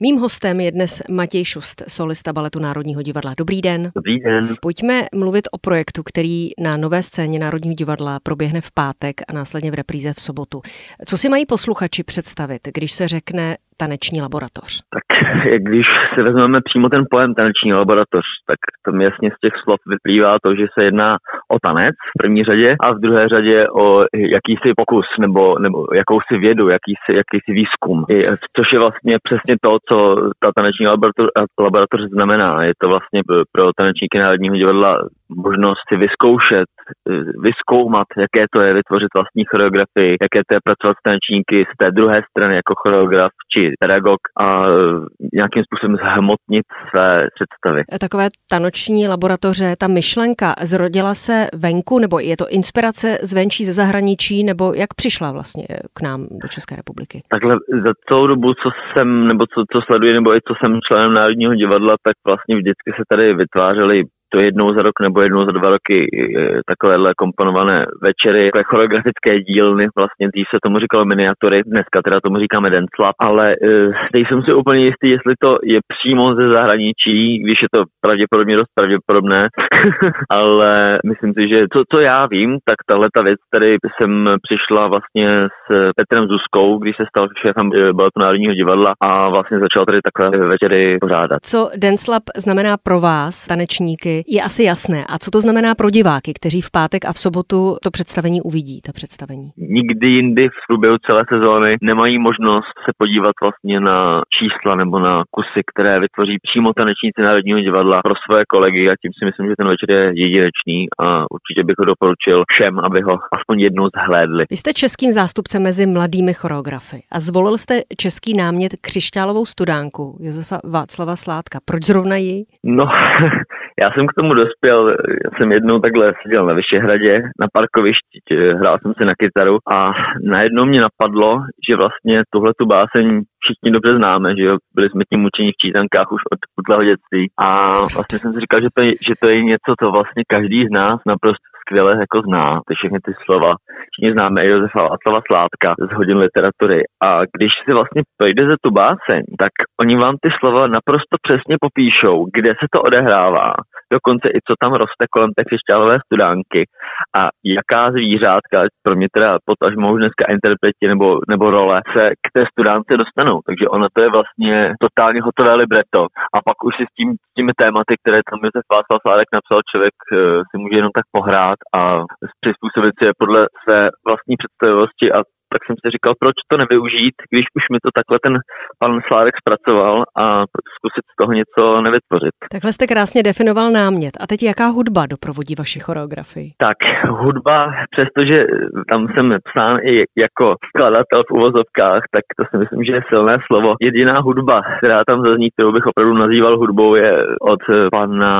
Mým hostem je dnes Matěj Šust, solista baletu Národního divadla. Dobrý den. Dobrý den. Pojďme mluvit o projektu, který na nové scéně Národního divadla proběhne v pátek a následně v repríze v sobotu. Co si mají posluchači představit, když se řekne taneční laboratoř? Tak když si vezmeme přímo ten pojem taneční laboratoř, tak tam jasně z těch slov vyplývá to, že se jedná o tanec v první řadě a v druhé řadě o jakýsi pokus nebo, nebo jakousi vědu, jakýsi, jakýsi výzkum. Což je vlastně přesně to, co ta taneční laboratoř, laboratoř znamená. Je to vlastně pro tanečníky Národního divadla možnost si vyzkoušet, vyzkoumat, jaké to je vytvořit vlastní choreografii, jaké to je pracovat s tanečníky z té druhé strany jako choreograf či pedagog a e, nějakým způsobem zhmotnit své představy. Takové tanoční laboratoře, ta myšlenka zrodila se venku, nebo je to inspirace zvenčí ze zahraničí, nebo jak přišla vlastně k nám do České republiky? Takhle za celou dobu, co jsem, nebo co, co sleduji, nebo i co jsem členem Národního divadla, tak vlastně vždycky se tady vytvářely to jednou za rok nebo jednou za dva roky takovéhle komponované večery, takové choreografické dílny, vlastně dřív se tomu říkalo miniatury, dneska teda tomu říkáme Slap, ale uh, jsem si úplně jistý, jestli to je přímo ze zahraničí, když je to pravděpodobně dost pravděpodobné, ale myslím si, že to, co já vím, tak tahle ta věc, tady jsem přišla vlastně s Petrem Zuskou, když se stal šéfem e, Baletu Národního divadla a vlastně začal tady takové večery pořádat. Co Slap znamená pro vás, tanečníky, je asi jasné. A co to znamená pro diváky, kteří v pátek a v sobotu to představení uvidí, ta představení? Nikdy jindy v průběhu celé sezóny nemají možnost se podívat vlastně na čísla nebo na kusy, které vytvoří přímo tanečníci Národního divadla pro své kolegy a tím si myslím, že ten večer je jedinečný a určitě bych ho doporučil všem, aby ho aspoň jednou zhlédli. Vy jste českým zástupcem mezi mladými choreografy a zvolil jste český námět křišťálovou studánku Josefa Václava Sládka. Proč zrovna ji? No, Já jsem k tomu dospěl, já jsem jednou takhle seděl na Vyšehradě, na parkovišti, hrál jsem si na kytaru a najednou mě napadlo, že vlastně tuhle tu báseň všichni dobře známe, že jo, byli jsme tím učení v čítankách už od útleho dětství a vlastně jsem si říkal, že to, je, že to je něco, co vlastně každý z nás naprosto skvěle jako zná ty všechny ty slova. Všichni známe Josefa Václava Sládka z hodin literatury a když si vlastně za tu báseň, tak oni vám ty slova naprosto přesně popíšou, kde se to odehrává, dokonce i co tam roste kolem té křišťálové studánky a jaká zvířátka, pro mě teda potažmo už dneska interpreti nebo, nebo role, se k té studánce dostanou. Takže ono to je vlastně totálně hotové libreto. A pak už si s, tím, těmi tématy, které tam Josef Václav Sládek napsal, člověk eh, si může jenom tak pohrát a přizpůsobit si je podle své vlastní představivosti a tak jsem si říkal, proč to nevyužít, když už mi to takhle ten pan Slávek zpracoval a zkusit z toho něco nevytvořit. Takhle jste krásně definoval námět. A teď jaká hudba doprovodí vaši choreografii? Tak hudba, přestože tam jsem psán i jako skladatel v uvozovkách, tak to si myslím, že je silné slovo. Jediná hudba, která tam zazní, kterou bych opravdu nazýval hudbou, je od pana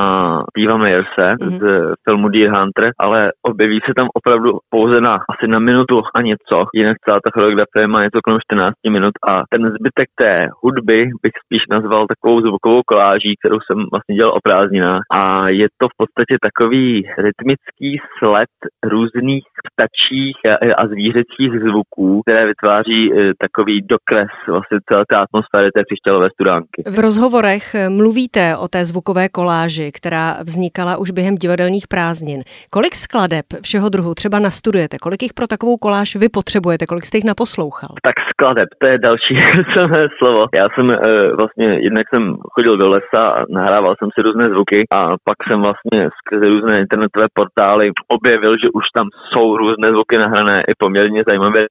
Steva Mayerse mm-hmm. z filmu Deer Hunter, ale objeví se tam opravdu pouze na asi na minutu a něco, jinak celá ta choreografie má něco kolem 14 minut a ten zbytek té hudby bych spíš nazval takovou zvukovou koláží, kterou jsem vlastně dělal o prázdninách a je to v podstatě takový rytmický sled různých ptačích a, zvířecích zvuků, které vytváří e, takový dokres vlastně celé té atmosféry té křišťálové studánky. V rozhovorech mluvíte o té zvukové koláži, která vznikala už během divadelních prázdnin. Kolik skladeb všeho druhu třeba nastudujete? Kolik jich pro takovou koláž vy potřebujete? Kolik jste jich naposlouchal? Tak skladeb, to je další samé slovo. Já jsem e, vlastně, jednak jsem chodil do lesa a nahrával jsem si různé zvuky a pak jsem vlastně skrze různé internetové portály objevil, že už tam jsou různé zvuky nahrané i poměrně zajímavé.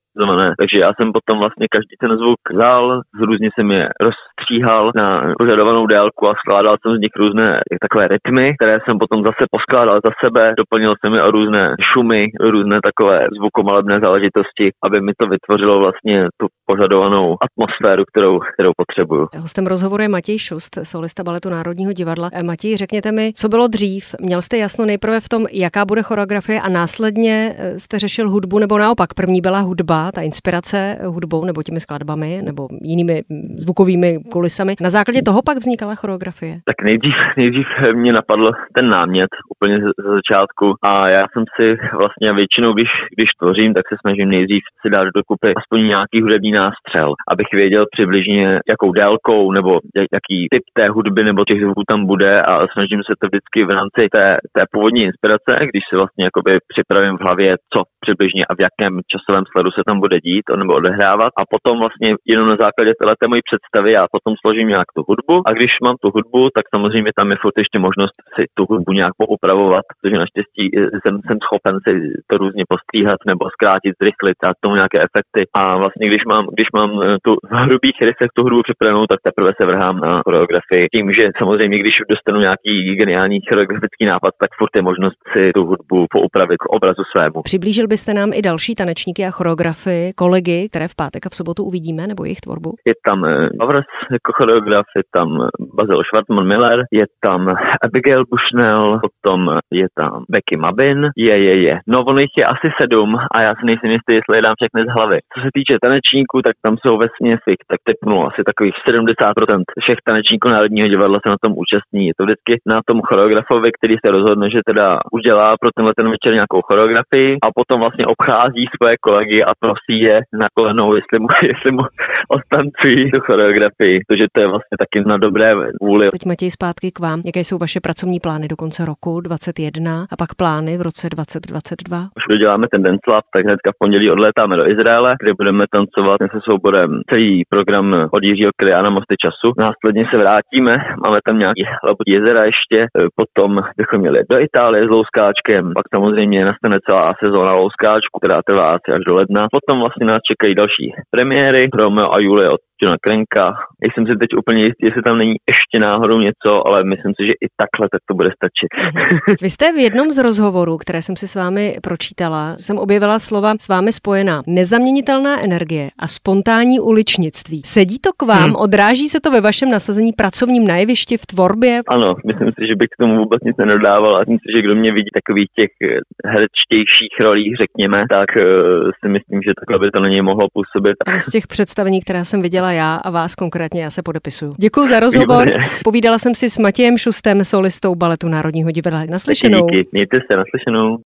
Takže já jsem potom vlastně každý ten zvuk vzal, různě jsem je rozstříhal na požadovanou délku a skládal jsem z nich různé takové rytmy, které jsem potom zase poskládal za sebe, doplnil jsem je o různé šumy, různé takové zvukomalebné záležitosti, aby mi to vytvořilo vlastně tu požadovanou atmosféru, kterou, kterou potřebuju. Hostem rozhovoru je Matěj Šust, solista baletu Národního divadla. Matěj, řekněte mi, co bylo dřív? Měl jste jasno nejprve v tom, jaká bude choreografie a následně eh, jste řešil hudbu, nebo naopak první byla hudba, ta inspirace hudbou nebo těmi skladbami nebo jinými hm, zvukovými kulisami. Na základě toho pak vznikala choreografie? Tak nejdřív, nejdřív mě napadl ten námět úplně ze začátku a já jsem si vlastně většinou, když, když tvořím, tak se snažím nejdřív si dát dokupy aspoň nějaký hudební nástřel, abych věděl přibližně, jakou délkou nebo jaký typ té hudby nebo těch zvuků tam bude a snažím se to vždycky v rámci té, té původní inspirace, když si vlastně jakoby připravím v hlavě, co přibližně a v jakém časovém sledu se tam bude dít nebo odehrávat. A potom vlastně jenom na základě této mojí představy já potom složím nějak tu hudbu a když mám tu hudbu, tak samozřejmě tam je furt ještě možnost si tu hudbu nějak poupravovat, protože naštěstí jsem, jsem schopen si to různě postříhat nebo zkrátit, zrychlit a tomu nějaké efekty. A vlastně když mám, když mám eh, tu v hrubých rysech tu hudbu připravenou, tak teprve se vrhám na choreografii. Tím, že samozřejmě, když dostanu nějaký geniální choreografický nápad, tak furt je možnost si tu hudbu poupravit k obrazu svému. Přiblížil byste nám i další tanečníky a choreografy, kolegy, které v pátek a v sobotu uvidíme, nebo jejich tvorbu? Je tam Avras eh, jako choreograf, je tam Basil Schwartman Miller, je tam Abigail Bushnell, potom je tam Becky Mabin, je, je, je. No, ono jich je asi sedm a já si nejsem jistý, jestli je dám všechny z hlavy. Co se týče tanečníků, tak tam jsou ve směsi, tak typnu asi takových 70% všech tanečníků Národního divadla se na tom účastní. Je to vždycky na tom choreografovi, který se rozhodne, že teda udělá pro tenhle ten večer nějakou choreografii a potom vlastně obchází svoje kolegy a prosí je na kolenou, jestli mu, jestli mu ostancují tu choreografii, protože to je vlastně taky na dobré vůli. Teď Matěj zpátky k vám. Jaké jsou vaše pracovní plány do konce roku 21 a pak plány v roce 2022? Už doděláme ten Denslav, tak hnedka v pondělí odletáme do Izraele, kde budeme tancovat se souborem celý program od Jiřího Kliana Mosty času. Následně se vrátíme, máme tam nějaký labutí jezera ještě, potom bychom měli do Itálie s louskáčkem, pak samozřejmě nastane celá sezóna louskáčku, která trvá asi až do ledna. Potom vlastně nás čekají další premiéry, Romeo a Julie od Johna Krenka. Jsem si teď úplně jistý, jestli tam není ještě náhodou něco, ale myslím si, že i takhle tak to bude stačit. Mhm. Vy jste v jednom z rozhovorů, které jsem si s vámi pročítala, jsem objevila slova s vámi spojená nezaměnitelná energie a spontánní uličnictví. Sedí to k vám? Hmm. Odráží se to ve vašem nasazení pracovním na jevišti v tvorbě? Ano, myslím si, že bych k tomu vůbec nic nedodával. A myslím si, že kdo mě vidí takových těch eh, herečtějších rolích, řekněme, tak uh, si myslím, že takhle by to na něj mohlo působit. Ale z těch představení, která jsem viděla já a vás konkrétně, já se podepisuju. Děkuji za rozhovor. Povídala jsem si s Matějem Šustem, solistou baletu Národního divadla. Naslyšenou. Díky, mějte se, naslyšenou.